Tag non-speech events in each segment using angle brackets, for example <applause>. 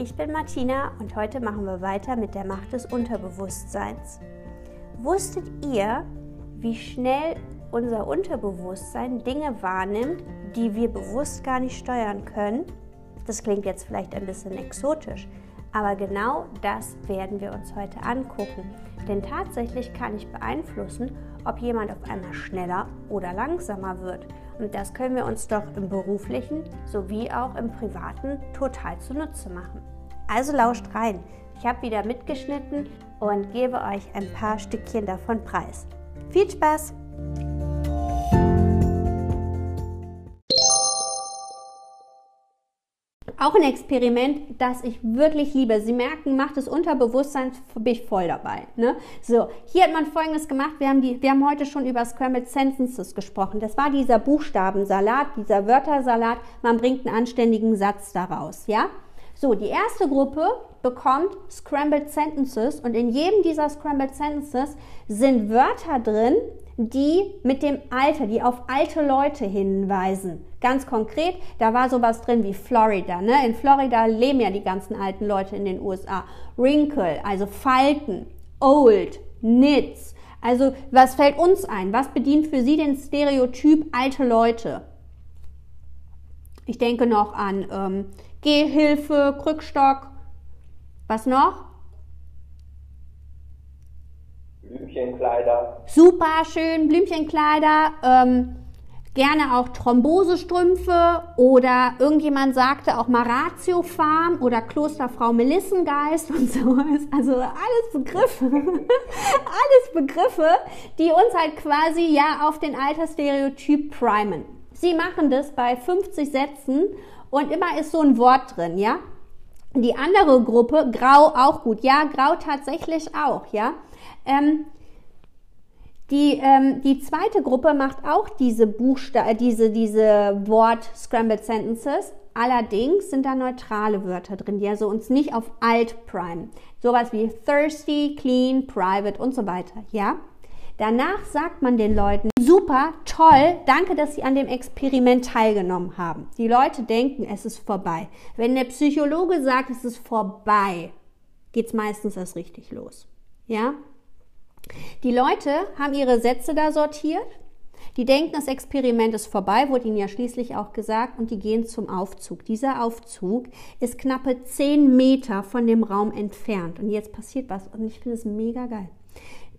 ich bin Martina und heute machen wir weiter mit der Macht des Unterbewusstseins. Wusstet ihr, wie schnell unser Unterbewusstsein Dinge wahrnimmt, die wir bewusst gar nicht steuern können? Das klingt jetzt vielleicht ein bisschen exotisch, aber genau das werden wir uns heute angucken. Denn tatsächlich kann ich beeinflussen, ob jemand auf einmal schneller oder langsamer wird. Und das können wir uns doch im beruflichen sowie auch im privaten total zunutze machen. Also lauscht rein. Ich habe wieder mitgeschnitten und gebe euch ein paar Stückchen davon preis. Viel Spaß! Auch ein Experiment, das ich wirklich liebe. Sie merken, macht das Unterbewusstsein, bin ich voll dabei. Ne? So, hier hat man folgendes gemacht. Wir haben, die, wir haben heute schon über Scrambled Sentences gesprochen. Das war dieser Buchstabensalat, dieser Wörtersalat. Man bringt einen anständigen Satz daraus. Ja? So, die erste Gruppe bekommt Scrambled Sentences und in jedem dieser Scrambled Sentences sind Wörter drin, die mit dem Alter, die auf alte Leute hinweisen. Ganz konkret, da war sowas drin wie Florida. Ne? In Florida leben ja die ganzen alten Leute in den USA. Wrinkle, also Falten, Old, Knits. Also was fällt uns ein? Was bedient für Sie den Stereotyp alte Leute? Ich denke noch an ähm, Gehhilfe, Krückstock. Was noch? Blümchenkleider. Super schön, Blümchenkleider. Ähm, gerne auch Thrombosestrümpfe oder irgendjemand sagte auch Maratio Farm oder Klosterfrau Melissengeist und <laughs> sowas. Also alles Begriffe, <laughs> alles Begriffe, die uns halt quasi ja auf den Altersstereotyp primen. Sie machen das bei 50 Sätzen und immer ist so ein Wort drin, ja? Die andere Gruppe, Grau auch gut. Ja, Grau tatsächlich auch, ja. Ähm, die, ähm, die zweite Gruppe macht auch diese Buchsta äh, diese, diese Wort Scrambled Sentences. Allerdings sind da neutrale Wörter drin, die also uns nicht auf alt prime. Sowas wie thirsty, clean, private und so weiter, ja? Danach sagt man den Leuten, super, toll, danke, dass Sie an dem Experiment teilgenommen haben. Die Leute denken, es ist vorbei. Wenn der Psychologe sagt, es ist vorbei, geht's meistens erst richtig los. Ja? Die Leute haben ihre Sätze da sortiert. Die denken, das Experiment ist vorbei, wurde ihnen ja schließlich auch gesagt, und die gehen zum Aufzug. Dieser Aufzug ist knappe zehn Meter von dem Raum entfernt. Und jetzt passiert was, und ich finde es mega geil.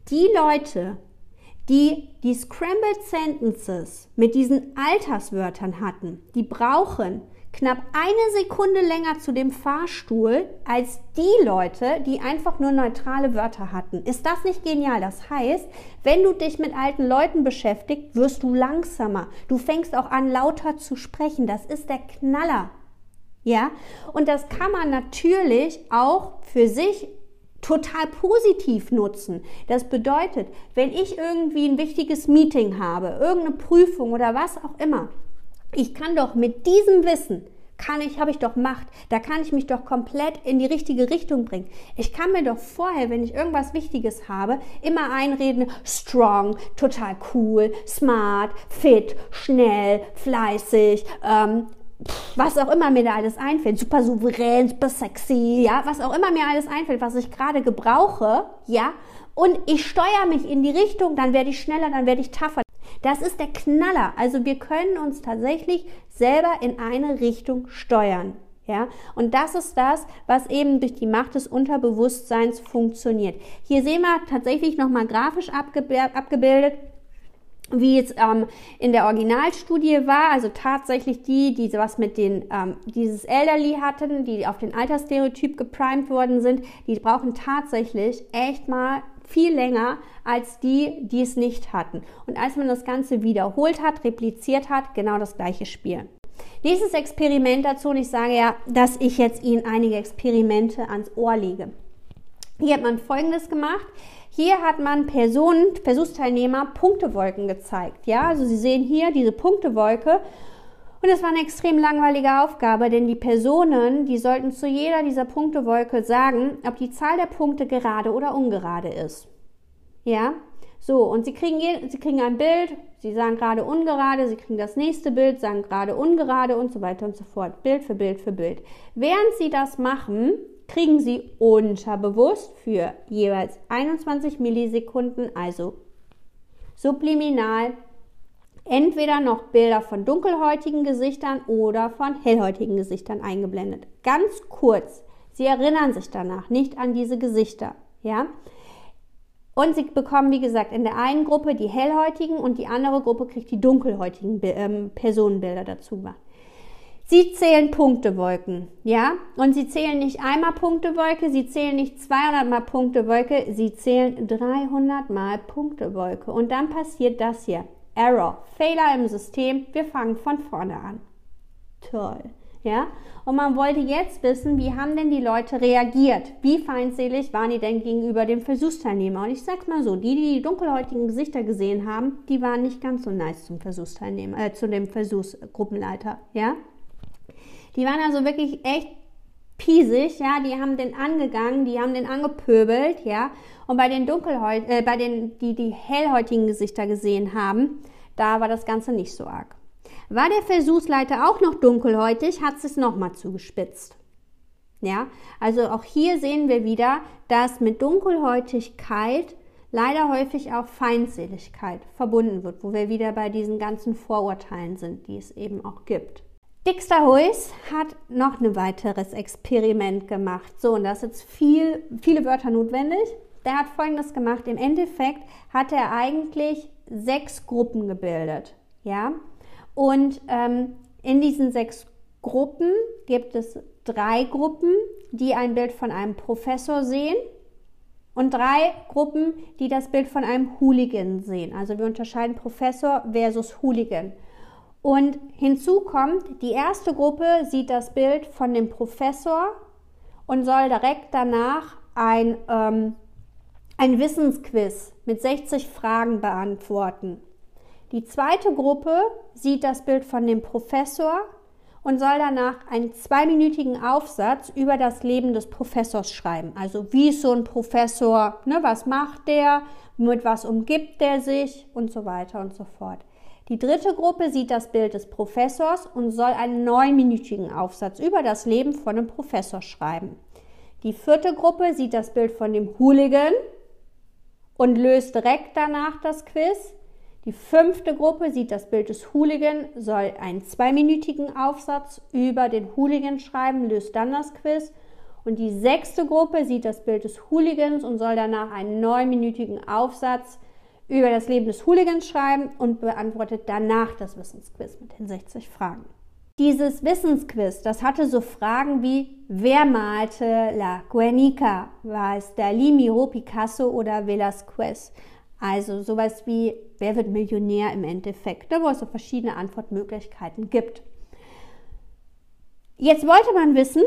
Die Leute, die die Scrambled Sentences mit diesen Alterswörtern hatten, die brauchen knapp eine Sekunde länger zu dem Fahrstuhl als die Leute, die einfach nur neutrale Wörter hatten. Ist das nicht genial? Das heißt, wenn du dich mit alten Leuten beschäftigst, wirst du langsamer. Du fängst auch an, lauter zu sprechen. Das ist der Knaller. Ja? Und das kann man natürlich auch für sich total positiv nutzen. Das bedeutet, wenn ich irgendwie ein wichtiges Meeting habe, irgendeine Prüfung oder was auch immer, ich kann doch mit diesem Wissen kann ich, habe ich doch Macht. Da kann ich mich doch komplett in die richtige Richtung bringen. Ich kann mir doch vorher, wenn ich irgendwas Wichtiges habe, immer einreden, strong, total cool, smart, fit, schnell, fleißig, ähm, was auch immer mir da alles einfällt, super souverän, super sexy, ja, was auch immer mir alles einfällt, was ich gerade gebrauche, ja, und ich steuere mich in die Richtung, dann werde ich schneller, dann werde ich tougher. Das ist der Knaller. Also wir können uns tatsächlich selber in eine Richtung steuern. Ja, und das ist das, was eben durch die Macht des Unterbewusstseins funktioniert. Hier sehen wir tatsächlich nochmal grafisch abgebildet, wie es ähm, in der Originalstudie war, also tatsächlich die, die was mit den, ähm, dieses Elderly hatten, die auf den Altersstereotyp geprimed worden sind, die brauchen tatsächlich echt mal viel länger als die, die es nicht hatten. Und als man das Ganze wiederholt hat, repliziert hat, genau das gleiche Spiel. Nächstes Experiment dazu, und ich sage ja, dass ich jetzt Ihnen einige Experimente ans Ohr lege. Hier hat man Folgendes gemacht. Hier hat man Personen, Versuchsteilnehmer Punktewolken gezeigt. Ja, also Sie sehen hier diese Punktewolke. Und es war eine extrem langweilige Aufgabe, denn die Personen, die sollten zu jeder dieser Punktewolke sagen, ob die Zahl der Punkte gerade oder ungerade ist. Ja, So, und Sie kriegen, sie kriegen ein Bild, Sie sagen gerade ungerade, Sie kriegen das nächste Bild, sagen gerade ungerade und so weiter und so fort. Bild für Bild für Bild. Während Sie das machen, kriegen Sie unterbewusst für jeweils 21 Millisekunden, also subliminal, entweder noch Bilder von dunkelhäutigen Gesichtern oder von hellhäutigen Gesichtern eingeblendet. Ganz kurz. Sie erinnern sich danach nicht an diese Gesichter, ja? Und sie bekommen, wie gesagt, in der einen Gruppe die hellhäutigen und die andere Gruppe kriegt die dunkelhäutigen ähm, Personenbilder dazu. Sie zählen Punktewolken, ja? Und sie zählen nicht einmal Punktewolke, sie zählen nicht 200 mal Punktewolke, sie zählen 300 mal Punktewolke. Und dann passiert das hier. Error, Fehler im System, wir fangen von vorne an. Toll. Ja? Und man wollte jetzt wissen, wie haben denn die Leute reagiert? Wie feindselig waren die denn gegenüber dem Versuchsteilnehmer? Und ich sag's mal so, die, die die dunkelhäutigen Gesichter gesehen haben, die waren nicht ganz so nice zum Versuchsteilnehmer, äh, zu dem Versuchsgruppenleiter, ja? Die waren also wirklich echt piesig, ja, die haben den angegangen, die haben den angepöbelt, ja. Und bei den Dunkelhäut äh, bei den, die die hellhäutigen Gesichter gesehen haben, da war das Ganze nicht so arg. War der Versuchsleiter auch noch dunkelhäutig, hat es nochmal zugespitzt. Ja, also auch hier sehen wir wieder, dass mit Dunkelhäutigkeit leider häufig auch Feindseligkeit verbunden wird, wo wir wieder bei diesen ganzen Vorurteilen sind, die es eben auch gibt. Dixter Huys hat noch ein weiteres Experiment gemacht. So, und da ist jetzt viel, viele Wörter notwendig. Der hat folgendes gemacht. Im Endeffekt hat er eigentlich sechs Gruppen gebildet. Ja, und ähm, in diesen sechs Gruppen gibt es drei Gruppen, die ein Bild von einem Professor sehen und drei Gruppen, die das Bild von einem Hooligan sehen. Also wir unterscheiden Professor versus Hooligan. Und hinzu kommt, die erste Gruppe sieht das Bild von dem Professor und soll direkt danach ein, ähm, ein Wissensquiz mit 60 Fragen beantworten. Die zweite Gruppe sieht das Bild von dem Professor und soll danach einen zweiminütigen Aufsatz über das Leben des Professors schreiben. Also wie ist so ein Professor, ne, was macht der, mit was umgibt der sich und so weiter und so fort. Die dritte Gruppe sieht das Bild des Professors und soll einen neunminütigen Aufsatz über das Leben von dem Professor schreiben. Die vierte Gruppe sieht das Bild von dem Hooligan und löst direkt danach das Quiz. Die fünfte Gruppe sieht das Bild des Hooligan, soll einen zweiminütigen Aufsatz über den Hooligan schreiben, löst dann das Quiz. Und die sechste Gruppe sieht das Bild des Hooligans und soll danach einen neunminütigen Aufsatz über das Leben des Hooligans schreiben und beantwortet danach das Wissensquiz mit den 60 Fragen. Dieses Wissensquiz, das hatte so Fragen wie, wer malte La Guernica? War es Dalí, Miro, Picasso oder Velasquez? Also sowas wie, wer wird Millionär im Endeffekt, ne, wo es so verschiedene Antwortmöglichkeiten gibt. Jetzt wollte man wissen,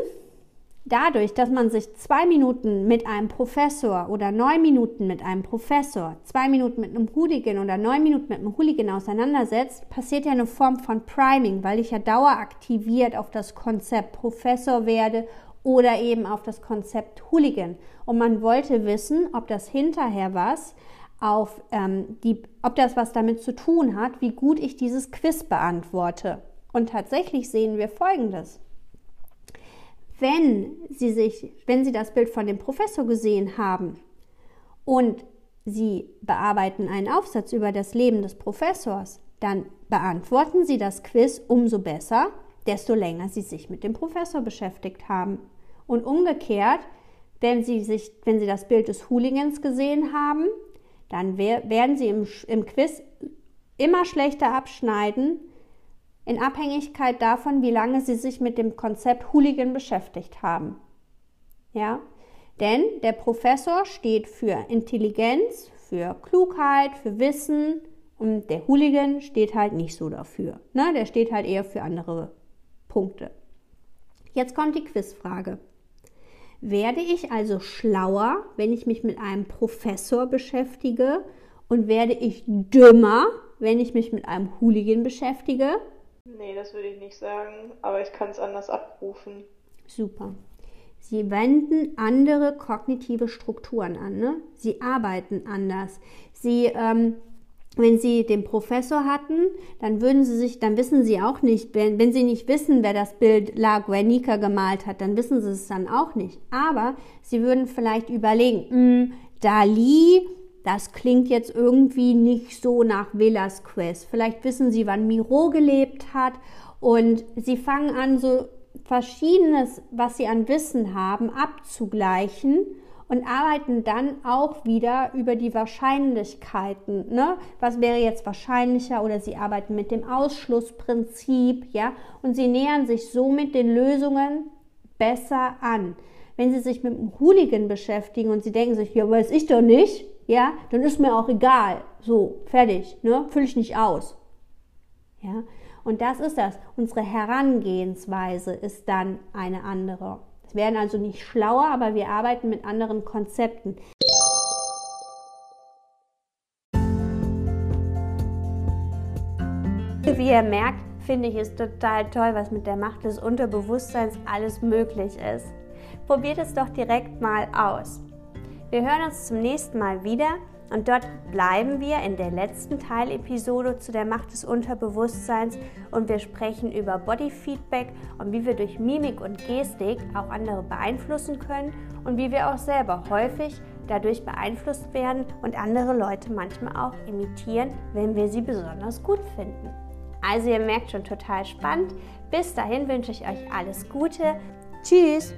dadurch, dass man sich zwei Minuten mit einem Professor oder neun Minuten mit einem Professor, zwei Minuten mit einem Hooligan oder neun Minuten mit einem Hooligan auseinandersetzt, passiert ja eine Form von Priming, weil ich ja daueraktiviert auf das Konzept Professor werde oder eben auf das Konzept Hooligan. Und man wollte wissen, ob das hinterher was auf ähm, die, ob das was damit zu tun hat, wie gut ich dieses Quiz beantworte. Und tatsächlich sehen wir Folgendes. Wenn Sie sich, wenn Sie das Bild von dem Professor gesehen haben und Sie bearbeiten einen Aufsatz über das Leben des Professors, dann beantworten Sie das Quiz umso besser, desto länger Sie sich mit dem Professor beschäftigt haben. Und umgekehrt, wenn Sie, sich, wenn Sie das Bild des Hooligans gesehen haben dann werden Sie im, im Quiz immer schlechter abschneiden, in Abhängigkeit davon, wie lange Sie sich mit dem Konzept Hooligan beschäftigt haben. Ja? Denn der Professor steht für Intelligenz, für Klugheit, für Wissen und der Hooligan steht halt nicht so dafür. Ne? Der steht halt eher für andere Punkte. Jetzt kommt die Quizfrage. Werde ich also schlauer, wenn ich mich mit einem Professor beschäftige? Und werde ich dümmer, wenn ich mich mit einem Hooligan beschäftige? Nee, das würde ich nicht sagen, aber ich kann es anders abrufen. Super. Sie wenden andere kognitive Strukturen an. Ne? Sie arbeiten anders. Sie ähm, wenn Sie den Professor hatten, dann würden Sie sich, dann wissen Sie auch nicht, wenn, wenn Sie nicht wissen, wer das Bild La Guernica gemalt hat, dann wissen Sie es dann auch nicht. Aber Sie würden vielleicht überlegen, mh, hm, Dali, das klingt jetzt irgendwie nicht so nach Velasquez. Vielleicht wissen Sie, wann Miro gelebt hat und Sie fangen an, so Verschiedenes, was Sie an Wissen haben, abzugleichen und arbeiten dann auch wieder über die Wahrscheinlichkeiten. Ne? Was wäre jetzt wahrscheinlicher? Oder sie arbeiten mit dem Ausschlussprinzip, ja, und sie nähern sich somit den Lösungen besser an. Wenn sie sich mit dem Hooligan beschäftigen und sie denken sich, ja, weiß ich doch nicht, ja, dann ist mir auch egal. So, fertig, ne? Fülle ich nicht aus. Ja, und das ist das. Unsere Herangehensweise ist dann eine andere werden also nicht schlauer, aber wir arbeiten mit anderen Konzepten. Wie ihr merkt, finde ich es total toll, was mit der Macht des Unterbewusstseins alles möglich ist. Probiert es doch direkt mal aus. Wir hören uns zum nächsten Mal wieder und dort bleiben wir in der letzten Teilepisode zu der Macht des Unterbewusstseins und wir sprechen über Bodyfeedback und wie wir durch Mimik und Gestik auch andere beeinflussen können und wie wir auch selber häufig dadurch beeinflusst werden und andere Leute manchmal auch imitieren, wenn wir sie besonders gut finden. Also ihr merkt schon total spannend. Bis dahin wünsche ich euch alles Gute. Tschüss!